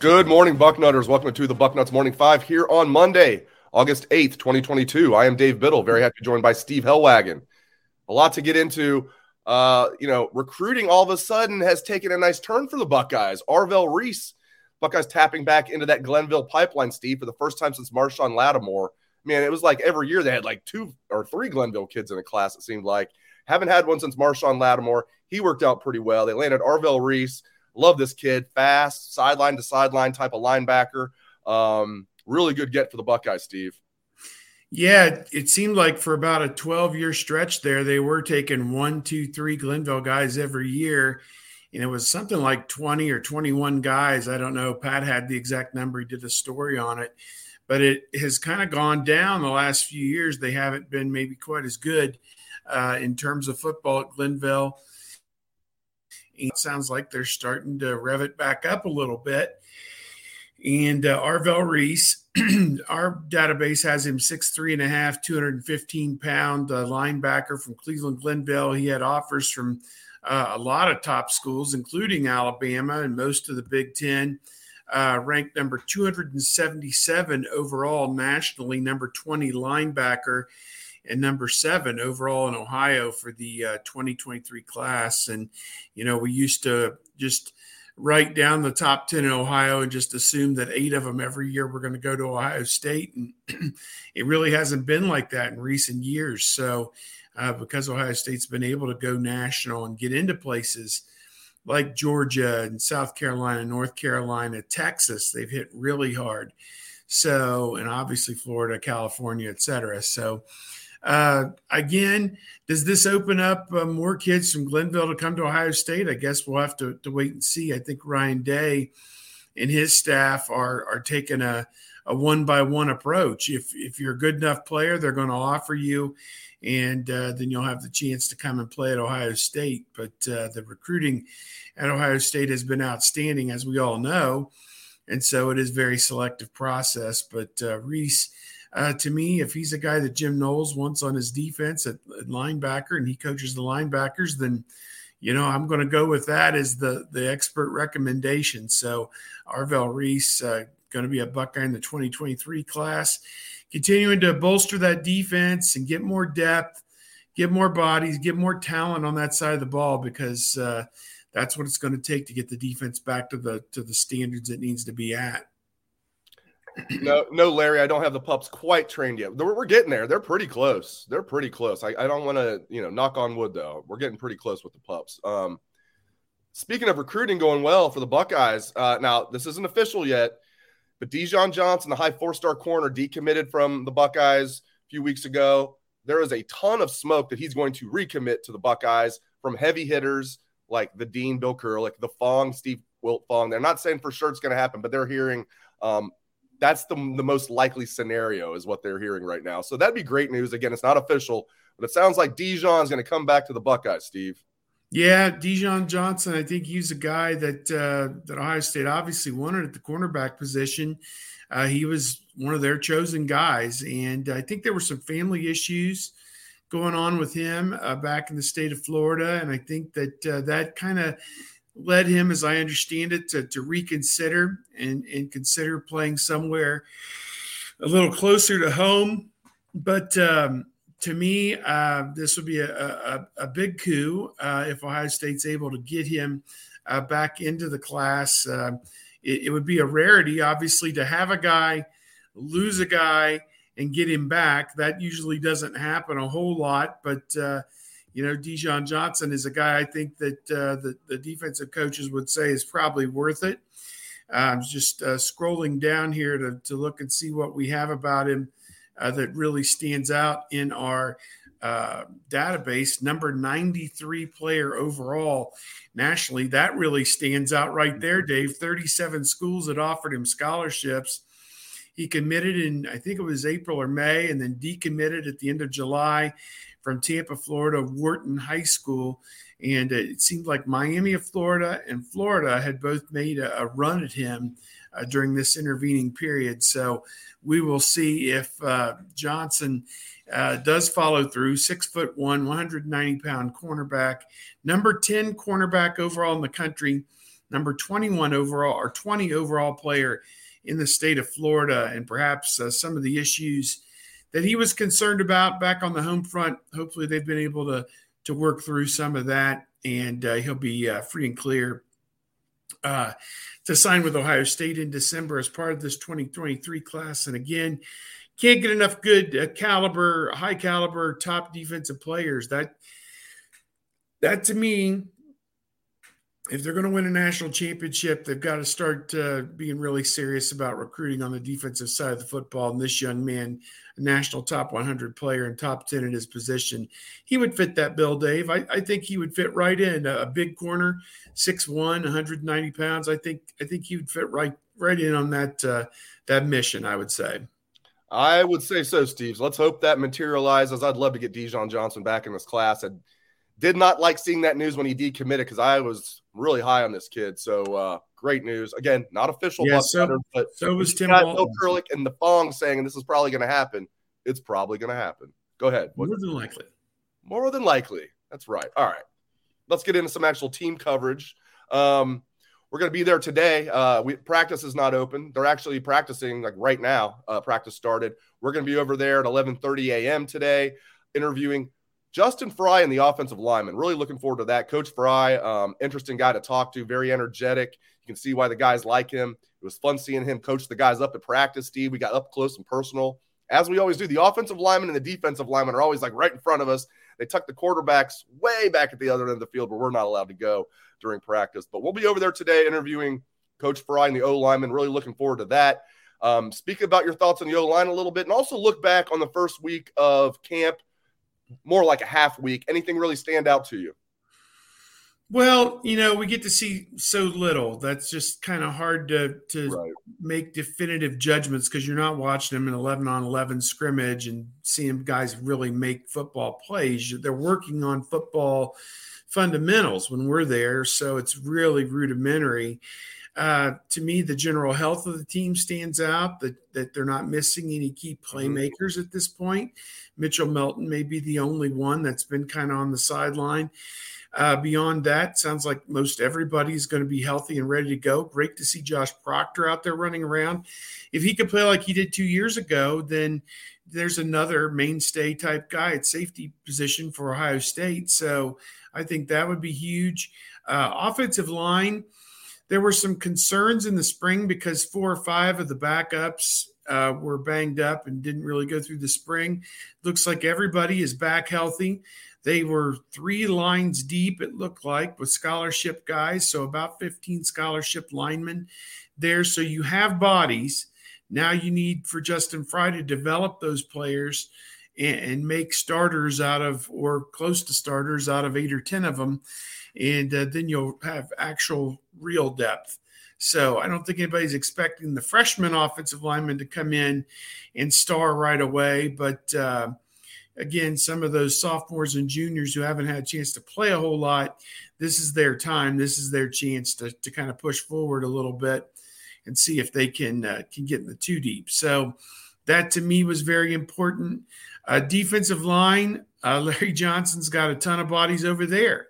Good morning, Bucknutters. Welcome to the Bucknuts Morning Five here on Monday, August 8th, 2022. I am Dave Biddle, very happy to joined by Steve Helwagen. A lot to get into. Uh, you know, recruiting all of a sudden has taken a nice turn for the Buckeyes. Arvell Reese, Buckeyes tapping back into that Glenville pipeline, Steve, for the first time since Marshon Lattimore. Man, it was like every year they had like two or three Glenville kids in a class, it seemed like. Haven't had one since Marshon Lattimore. He worked out pretty well. They landed Arvell Reese. Love this kid, fast, sideline to sideline type of linebacker. Um, really good get for the Buckeyes, Steve. Yeah, it seemed like for about a 12 year stretch there, they were taking one, two, three Glenville guys every year. And it was something like 20 or 21 guys. I don't know. Pat had the exact number. He did a story on it. But it has kind of gone down the last few years. They haven't been maybe quite as good uh, in terms of football at Glenville. It sounds like they're starting to rev it back up a little bit. And uh, Arvell Reese, our database has him six three and a half, 215 pound uh, linebacker from Cleveland Glenville. He had offers from uh, a lot of top schools, including Alabama and most of the Big Ten. Uh, ranked number 277 overall nationally, number 20 linebacker and number seven overall in Ohio for the uh, 2023 class. And, you know, we used to just write down the top 10 in Ohio and just assume that eight of them every year were going to go to Ohio State. And it really hasn't been like that in recent years. So, uh, because Ohio State's been able to go national and get into places like Georgia and South Carolina, North Carolina, Texas, they've hit really hard. So, and obviously Florida, California, et cetera. So, uh, again, does this open up uh, more kids from Glenville to come to Ohio State? I guess we'll have to, to wait and see. I think Ryan Day and his staff are are taking a, a one by one approach. If if you're a good enough player, they're going to offer you, and uh, then you'll have the chance to come and play at Ohio State. But uh, the recruiting at Ohio State has been outstanding, as we all know, and so it is very selective process. But uh, Reese uh, to me, if he's a guy that Jim Knowles wants on his defense at, at linebacker and he coaches the linebackers, then you know I'm going to go with that as the the expert recommendation. So Arvell Reese uh, going to be a Buckeye in the 2023 class, continuing to bolster that defense and get more depth, get more bodies, get more talent on that side of the ball because uh, that's what it's going to take to get the defense back to the to the standards it needs to be at no, no, Larry, I don't have the pups quite trained yet. We're, getting there. They're pretty close. They're pretty close. I, I don't want to, you know, knock on wood though. We're getting pretty close with the pups. Um, speaking of recruiting going well for the Buckeyes, uh, now this isn't official yet, but Dijon Johnson, the high four-star corner, decommitted from the Buckeyes a few weeks ago. There is a ton of smoke that he's going to recommit to the Buckeyes from heavy hitters like the Dean Bill Kurelic, the Fong Steve Wiltfong. They're not saying for sure it's going to happen, but they're hearing um, that's the, the most likely scenario is what they're hearing right now. So that'd be great news. Again, it's not official, but it sounds like Dijon's going to come back to the Buckeyes, Steve. Yeah, Dijon Johnson. I think he's a guy that uh, that Ohio State obviously wanted at the cornerback position. Uh, he was one of their chosen guys, and I think there were some family issues going on with him uh, back in the state of Florida, and I think that uh, that kind of led him, as I understand it, to, to reconsider and, and consider playing somewhere a little closer to home. But um, to me, uh, this would be a, a, a big coup uh, if Ohio State's able to get him uh, back into the class. Uh, it, it would be a rarity, obviously, to have a guy lose a guy and get him back. That usually doesn't happen a whole lot, but uh, you know, Dijon Johnson is a guy I think that uh, the, the defensive coaches would say is probably worth it. I'm just uh, scrolling down here to, to look and see what we have about him uh, that really stands out in our uh, database. Number 93 player overall nationally. That really stands out right there, Dave. 37 schools that offered him scholarships. He committed in, I think it was April or May, and then decommitted at the end of July from Tampa, Florida, Wharton High School. And it seemed like Miami of Florida and Florida had both made a, a run at him uh, during this intervening period. So we will see if uh, Johnson uh, does follow through. Six foot one, 190 pound cornerback, number 10 cornerback overall in the country, number 21 overall or 20 overall player in the state of Florida, and perhaps uh, some of the issues that he was concerned about back on the home front. Hopefully, they've been able to to work through some of that, and uh, he'll be uh, free and clear uh, to sign with Ohio State in December as part of this 2023 class. And again, can't get enough good uh, caliber, high caliber, top defensive players. That that to me if they're going to win a national championship, they've got to start uh, being really serious about recruiting on the defensive side of the football. And this young man, a national top 100 player and top 10 in his position, he would fit that bill, Dave. I, I think he would fit right in. A, big corner, 6'1", 190 pounds. I think I think he would fit right right in on that uh, that mission. I would say. I would say so, Steve. Let's hope that materializes. I'd love to get Dijon Johnson back in this class. I'd, did not like seeing that news when he decommitted because I was really high on this kid. So uh, great news. Again, not official, yeah, so, better, but so was Tim Bill Kurelic and the Fong saying this is probably going to happen. It's probably going to happen. Go ahead. More than likely. More than likely. That's right. All right. Let's get into some actual team coverage. Um, we're going to be there today. Uh, we, practice is not open. They're actually practicing like right now. Uh, practice started. We're going to be over there at 11:30 a.m. today, interviewing Justin Frye and the offensive lineman. Really looking forward to that. Coach Frye, um, interesting guy to talk to, very energetic. You can see why the guys like him. It was fun seeing him coach the guys up at practice, Steve. We got up close and personal, as we always do. The offensive lineman and the defensive lineman are always like right in front of us. They tuck the quarterbacks way back at the other end of the field where we're not allowed to go during practice. But we'll be over there today interviewing Coach Frye and the O lineman. Really looking forward to that. Um, speak about your thoughts on the O line a little bit and also look back on the first week of camp more like a half week. Anything really stand out to you? Well, you know, we get to see so little. That's just kind of hard to to right. make definitive judgments because you're not watching them in 11 on 11 scrimmage and seeing guys really make football plays. They're working on football fundamentals when we're there, so it's really rudimentary. Uh, to me, the general health of the team stands out. That that they're not missing any key mm-hmm. playmakers at this point. Mitchell Melton may be the only one that's been kind of on the sideline. Uh, beyond that, sounds like most everybody's going to be healthy and ready to go. Great to see Josh Proctor out there running around. If he could play like he did two years ago, then there's another mainstay type guy at safety position for Ohio State. So I think that would be huge. Uh, offensive line there were some concerns in the spring because four or five of the backups uh, were banged up and didn't really go through the spring. Looks like everybody is back healthy. They were three lines deep, it looked like, with scholarship guys. So about 15 scholarship linemen there. So you have bodies. Now you need for Justin Frye to develop those players and, make starters out of, or close to starters out of eight or 10 of them and uh, then you'll have actual real depth. So I don't think anybody's expecting the freshman offensive lineman to come in and star right away. But uh, again, some of those sophomores and juniors who haven't had a chance to play a whole lot, this is their time. This is their chance to, to kind of push forward a little bit and see if they can uh, can get in the two deep. So that to me was very important. Uh, defensive line, uh, Larry Johnson's got a ton of bodies over there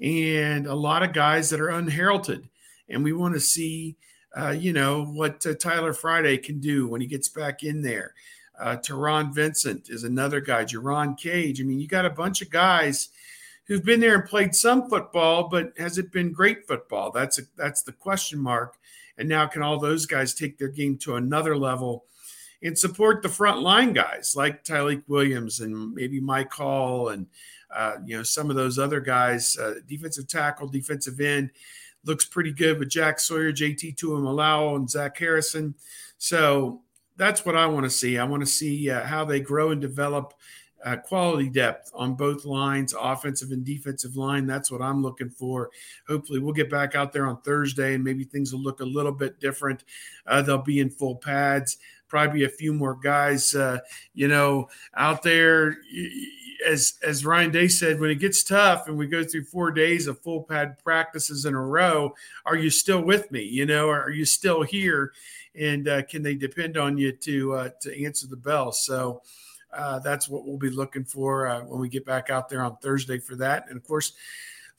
and a lot of guys that are unheralded. And we want to see, uh, you know, what uh, Tyler Friday can do when he gets back in there. Uh, Taron Vincent is another guy. Jerron Cage. I mean, you got a bunch of guys who've been there and played some football, but has it been great football? That's a, that's the question mark. And now, can all those guys take their game to another level and support the front line guys like Tyleik Williams and maybe Mike Hall and uh, you know some of those other guys, uh, defensive tackle, defensive end, looks pretty good with Jack Sawyer, JT Tuimoloau, and Zach Harrison. So that's what I want to see. I want to see uh, how they grow and develop uh, quality depth on both lines, offensive and defensive line. That's what I'm looking for. Hopefully, we'll get back out there on Thursday and maybe things will look a little bit different. Uh, they'll be in full pads, probably a few more guys, uh, you know, out there. As as Ryan Day said, when it gets tough and we go through four days of full pad practices in a row, are you still with me? You know, are you still here? And uh, can they depend on you to uh, to answer the bell? So uh, that's what we'll be looking for uh, when we get back out there on Thursday for that. And of course,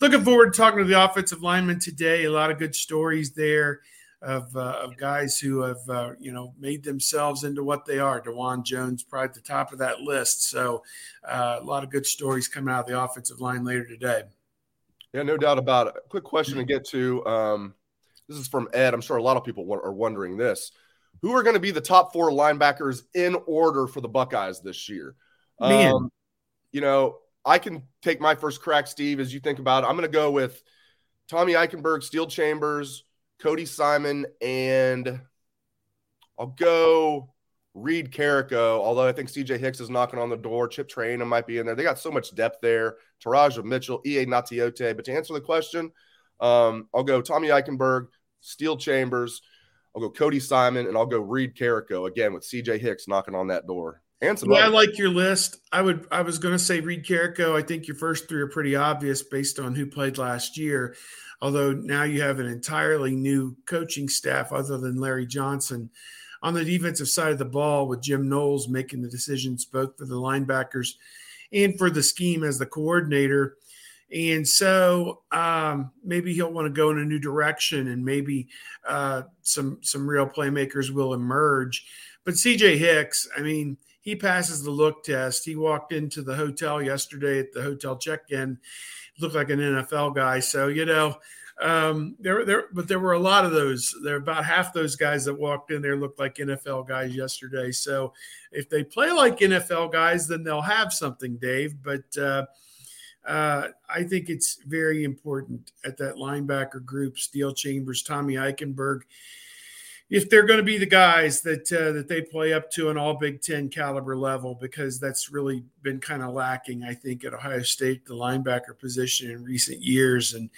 looking forward to talking to the offensive lineman today. A lot of good stories there of, uh, of guys who have uh, you know made themselves into what they are. Dawand Jones probably at the top of that list. So uh, a lot of good stories coming out of the offensive line later today. Yeah, no doubt about it. Quick question to get to. Um, this is from Ed. I'm sure a lot of people are wondering this who are going to be the top four linebackers in order for the Buckeyes this year. Man. Um, you know, I can take my first crack, Steve, as you think about it. I'm going to go with Tommy Eichenberg, Steele Chambers, Cody Simon, and I'll go Reid Carrico, although I think CJ Hicks is knocking on the door. Chip Trayanum might be in there. They got so much depth there. Teradja Mitchell, EA Natiote. But to answer the question, um, I'll go Tommy Eichenberg, Steele Chambers, I'll go Cody Simon, and I'll go Reid Carrico again with CJ Hicks knocking on that door. And some yeah, I like your list. I would. I was going to say Reid Carrico. I think your first three are pretty obvious based on who played last year. Although now you have an entirely new coaching staff other than Larry Johnson on the defensive side of the ball with Jim Knowles making the decisions both for the linebackers and for the scheme as the coordinator. And so um, maybe he'll want to go in a new direction, and maybe uh, some some real playmakers will emerge. But CJ Hicks, I mean, he passes the look test. He walked into the hotel yesterday at the hotel check-in, looked like an NFL guy. So you know, um, there, there, but there were a lot of those. There were about half those guys that walked in there looked like NFL guys yesterday. So if they play like NFL guys, then they'll have something, Dave. But uh, uh, I think it's very important at that linebacker group, Steele Chambers, Tommy Eichenberg, if they're going to be the guys that uh, that they play up to an All Big Ten caliber level, because that's really been kind of lacking, I think, at Ohio State, the linebacker position in recent years, and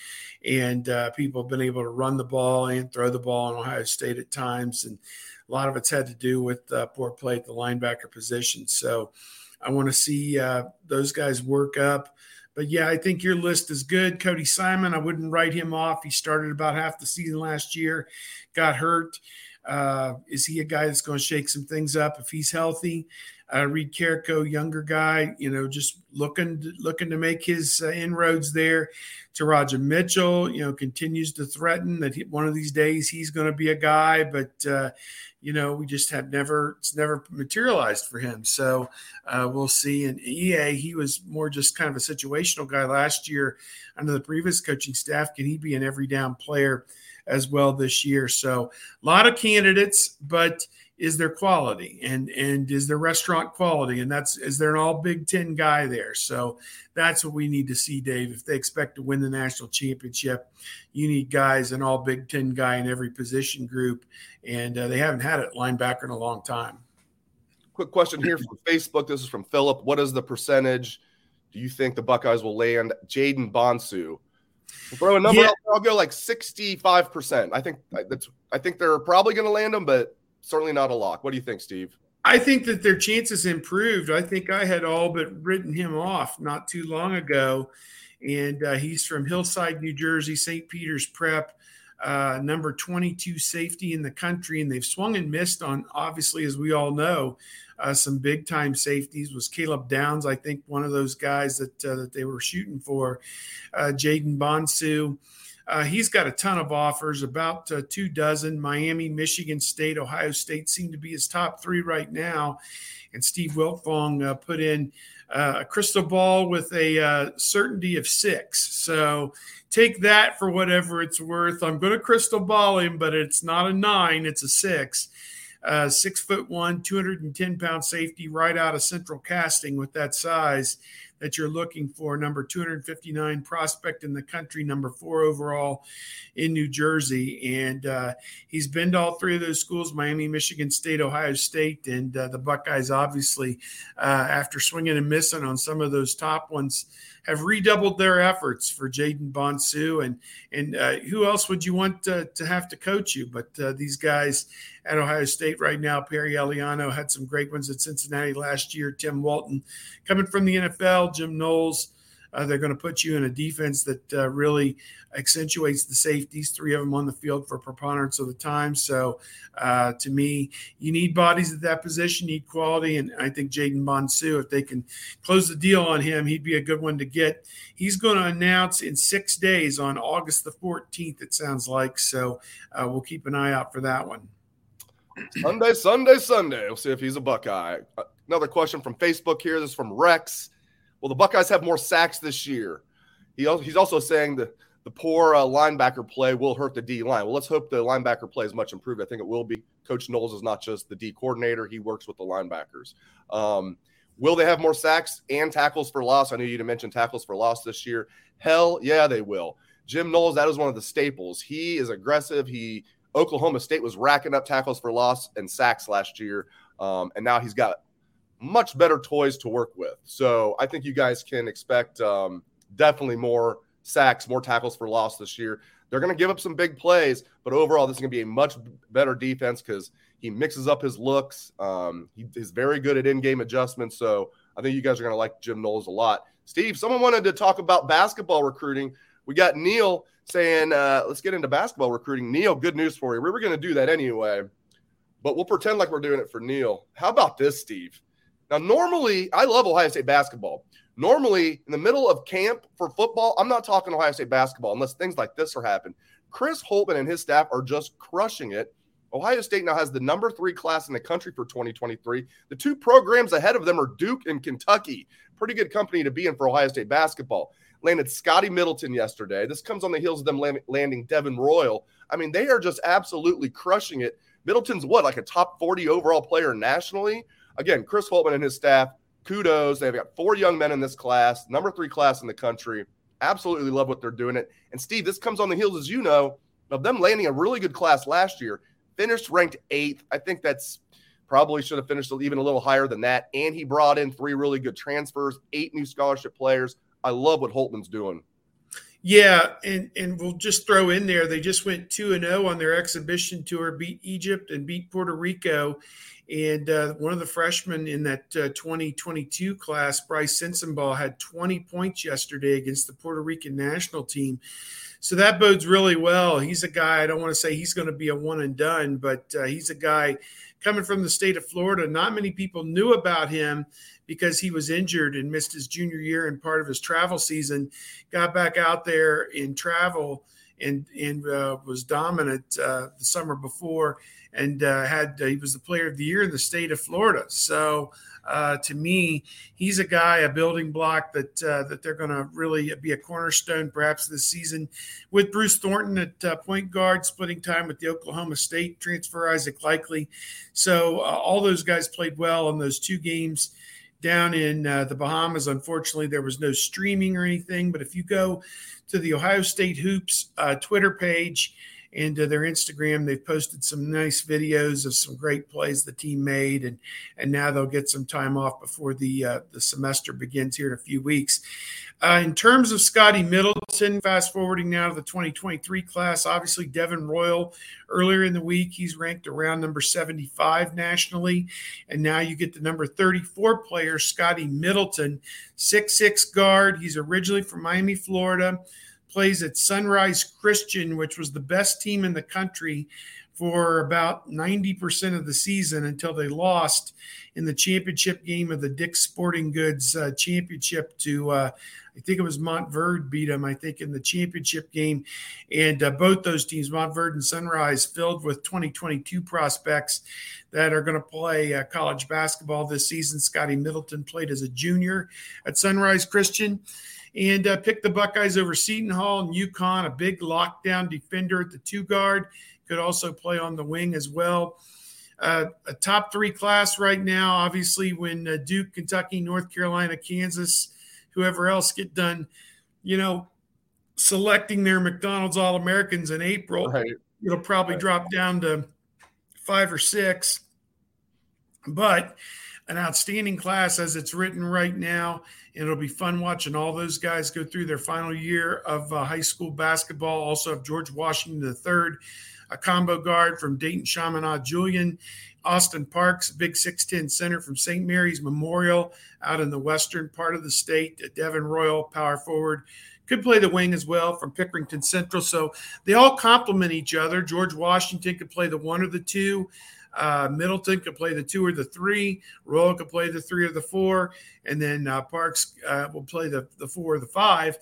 and uh, people have been able to run the ball and throw the ball in Ohio State at times, and a lot of it's had to do with uh, poor play at the linebacker position. So I want to see uh, those guys work up. But yeah, I think your list is good. Cody Simon, I wouldn't write him off. He started about half the season last year, got hurt. Uh, is he a guy that's going to shake some things up if he's healthy? Uh, Reid Carrico, younger guy, you know, just looking looking to make his uh, inroads there. Teradja Mitchell, you know, continues to threaten that he, one of these days he's going to be a guy, but uh, you know, we just have never it's never materialized for him. So uh, we'll see. And EA, he was more just kind of a situational guy last year under the previous coaching staff. Can he be an every down player as well this year? So a lot of candidates, but is there quality? And and is there restaurant quality? And that's is there an all big 10 guy there? So that's what we need to see dave. If they expect to win the national championship you need guys an all big 10 guy in every position group. And uh, they haven't had it linebacker in a long time. Quick question here from facebook. This is from philip. What is the percentage do you think the buckeyes will land? Jayden Bonsu throw a number yeah. I'll, I'll go like 65% i think that's i think they're probably going to land them but certainly not a lock. What do you think, Steve? I think that their chances improved. I think I had all but written him off not too long ago. And uh, he's from Hillside, New Jersey, St. Peter's Prep, uh, number 22 safety in the country. And they've swung and missed on, obviously, as we all know, uh, some big time safeties. Was Caleb Downs, I think, one of those guys that, uh, that they were shooting for. Uh, Jayden Bonsu Uh, he's got a ton of offers, about uh, two dozen. Miami, Michigan State, Ohio State seem to be his top three right now. And Steve Wiltfong put in uh, a crystal ball with a uh, certainty of six. So take that for whatever it's worth. I'm going to crystal ball him, but it's not a nine, it's a six. Uh, six foot one, 210 pound safety right out of central casting with that size that you're looking for. Number 259 prospect in the country, number four overall in New Jersey. And uh, he's been to all three of those schools Miami, Michigan State, Ohio State. And uh, the Buckeyes, obviously, uh, after swinging and missing on some of those top ones, have redoubled their efforts for Jayden Bonsu. And, and uh, who else would you want to, to have to coach you? But uh, these guys at Ohio State right now, Perry Eliano had some great ones at Cincinnati last year. Tim Walton coming from the NFL, Jim Knowles uh, they're going to put you in a defense that uh, really accentuates the safeties, three of them on the field for preponderance of the time. So, uh, to me, you need bodies at that position, need quality. And I think Jayden Bonsu, if they can close the deal on him, he'd be a good one to get. He's going to announce in six days on August the 14th, it sounds like. So, uh, we'll keep an eye out for that one. Sunday, Sunday, Sunday. We'll see if he's a Buckeye. Uh, another question from Facebook here. This is from Rex. Well, the Buckeyes have more sacks this year. He, he's also saying that the poor uh, linebacker play will hurt the D line. Well, let's hope the linebacker play is much improved. I think it will be. Coach Knowles is not just the D coordinator, he works with the linebackers. Um, will they have more sacks and tackles for loss? I know you mentioned tackles for loss this year. Hell yeah, they will. Jim Knowles, that is one of the staples. He is aggressive. He Oklahoma State was racking up tackles for loss and sacks last year. Um, and now he's got much better toys to work with. So I think you guys can expect um, definitely more sacks, more tackles for loss this year. They're going to give up some big plays, but overall, this is going to be a much better defense because he mixes up his looks. Um, he is very good at in-game adjustments. So I think you guys are going to like Jim Knowles a lot. Steve, someone wanted to talk about basketball recruiting. We got Neil saying, uh, let's get into basketball recruiting. Neil, good news for you. We were going to do that anyway, but we'll pretend like we're doing it for Neil. How about this, Steve? Now, normally, I love Ohio State basketball. Normally, in the middle of camp for football, I'm not talking Ohio State basketball unless things like this are happening. Chris Holtmann and his staff are just crushing it. Ohio State now has the number three class in the country for 2023. The two programs ahead of them are Duke and Kentucky. Pretty good company to be in for Ohio State basketball. Landed Scotty Middleton yesterday. This comes on the heels of them landing Devin Royal. I mean, they are just absolutely crushing it. Middleton's what, like a top 40 overall player nationally? Again, Chris Holtmann and his staff, kudos. They've got four young men in this class, number three class in the country. Absolutely love what they're doing it. And Steve, this comes on the heels, as you know, of them landing a really good class last year. Finished ranked eighth. I think that's probably should have finished even a little higher than that. And he brought in three really good transfers, eight new scholarship players. I love what Holtmann's doing. Yeah, and and we'll just throw in there they just went 2 and 0 on their exhibition tour, beat Egypt and beat Puerto Rico. And uh, one of the freshmen in that uh, 2022 class, Brice Sensabaugh, had 20 points yesterday against the Puerto Rican national team. So that bodes really well. He's a guy, I don't want to say he's going to be a one and done, but uh, he's a guy coming from the state of Florida. Not many people knew about him because he was injured and missed his junior year and part of his travel season. Got back out there in travel and and uh, was dominant uh, the summer before, and uh, had uh, he was the player of the year in the state of Florida. So uh, to me, he's a guy, a building block that uh, that they're going to really be a cornerstone perhaps this season. With Bruce Thornton at point guard, splitting time with the Oklahoma State transfer, Isaac Likekele. So all those guys played well in those two games down in uh, the Bahamas. Unfortunately, there was no streaming or anything. But if you go to the Ohio State Hoops uh, Twitter page uh, their Instagram, they've posted some nice videos of some great plays the team made, and and now they'll get some time off before the uh, the semester begins here in a few weeks. Uh, in terms of Scotty Middleton, fast forwarding now to the 2023 class, obviously Devin Royal earlier in the week, he's ranked around number 75 nationally. And now you get the number 34 player, Scotty Middleton, six-six guard. He's originally from Miami, Florida, plays at Sunrise Christian, which was the best team in the country for about 90% of the season until they lost in the championship game of the Dick's Sporting Goods uh, Championship to, uh, I think it was Montverde beat them, I think, in the championship game. And uh, both those teams, Montverde and Sunrise, filled with 2022 prospects that are going to play uh, college basketball this season. Scotty Middleton played as a junior at Sunrise Christian and uh, picked the Buckeyes over Seton Hall and UConn, a big lockdown defender at the two guard could also play on the wing as well. Uh, a top three class right now. Obviously, when uh, Duke, Kentucky, North Carolina, Kansas, whoever else get done, you know, selecting their McDonald's All Americans in April, right. it'll probably right. drop down to five or six. But an outstanding class as it's written right now. And it'll be fun watching all those guys go through their final year of uh, high school basketball. Also, have George Washington III a combo guard from Dayton Chaminade Julienne, Austin Parks, big 6'10 center from St. Mary's Memorial out in the western part of the state, Devin Royal, power forward. Could play the wing as well from Pickerington Central. So they all complement each other. George Washington could play the one or the two. Uh, Middleton could play the two or the three. Royal could play the three or the four. And then uh, Parks uh, will play the, the four or the five.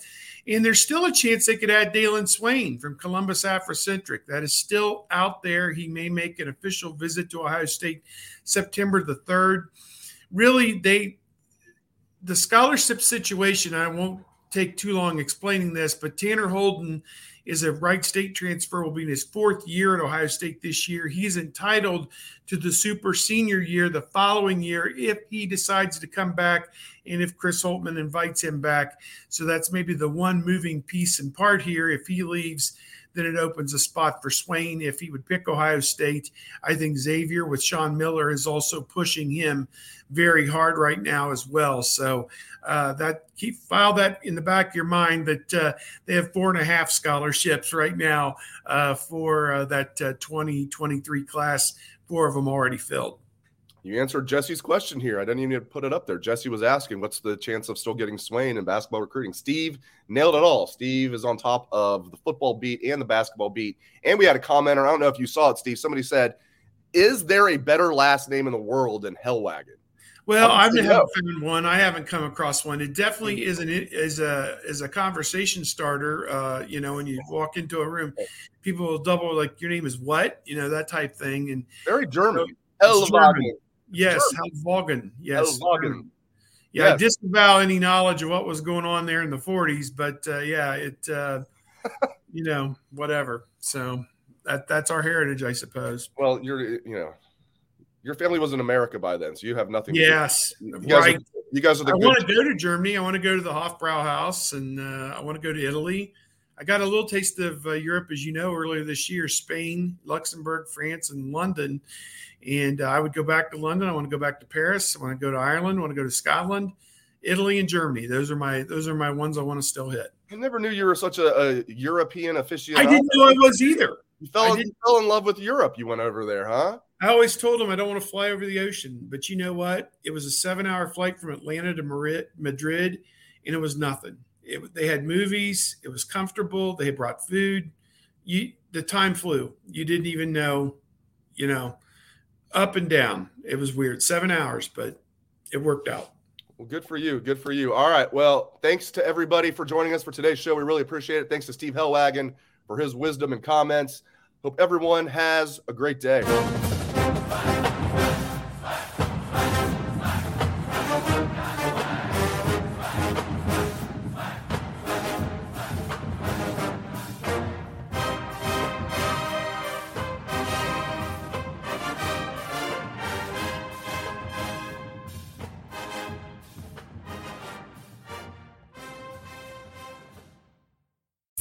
And there's still a chance they could add Dailyn Swain from Columbus Africentric. That is still out there. He may make an official visit to Ohio State September the 3rd. Really, they the scholarship situation, I won't take too long explaining this, but Tanner Holden is a Wright State transfer, will be in his fourth year at Ohio State this year. He's entitled to the super senior year the following year if he decides to come back and if Chris Holtmann invites him back. So that's maybe the one moving piece and part here. If he leaves, then it opens a spot for Swain if he would pick Ohio State. I think Xavier with Sean Miller is also pushing him very hard right now as well. So uh, that keep file that in the back of your mind that uh, they have four and a half scholarships right now uh, for uh, that 2023 uh, class. Four of them already filled. You answered Jesse's question here. I didn't even put it up there. Jesse was asking, what's the chance of still getting Swain in basketball recruiting? Steve nailed it all. Steve is on top of the football beat and the basketball beat. And we had a commenter. I don't know if you saw it, Steve. Somebody said, Is there a better last name in the world than Helwagen? Well, I haven't found one. I haven't come across one. It definitely is an is a is a conversation starter. Uh, you know, when you walk into a room, people will double like your name is what? You know, that type thing. And very German. So, German. Yes, Helwagen. Yes. Helwagen. Yeah, yes. I disavow any knowledge of what was going on there in the 40s, but uh, yeah, it, uh, you know, whatever. So that that's our heritage, I suppose. Well, you're, you know, your family was in America by then, so you have nothing. Yes, you guys right. Are, you guys are the. I want to go to Germany. I want to go to the Hofbrauhaus, and uh, I want to go to Italy. I got a little taste of uh, Europe, as you know, earlier this year: Spain, Luxembourg, France, and London. And uh, I would go back to London. I want to go back to Paris. I want to go to Ireland. I want to go to Scotland, Italy, and Germany. Those are my those are my ones I want to still hit. I never knew you were such a, a European aficionado. I didn't know I was either. You fell, you fell in love with Europe. You went over there, huh? I always told them I don't want to fly over the ocean, but you know what? It was a seven-hour flight from Atlanta to Madrid, and it was nothing. It, they had movies. It was comfortable. They brought food. You, the time flew. You didn't even know, you know up and down. It was weird. Seven hours, but it worked out. Well, good for you. Good for you. All right. Well, thanks to everybody for joining us for today's show. We really appreciate it. Thanks to Steve Helwagen for his wisdom and comments. Hope everyone has a great day.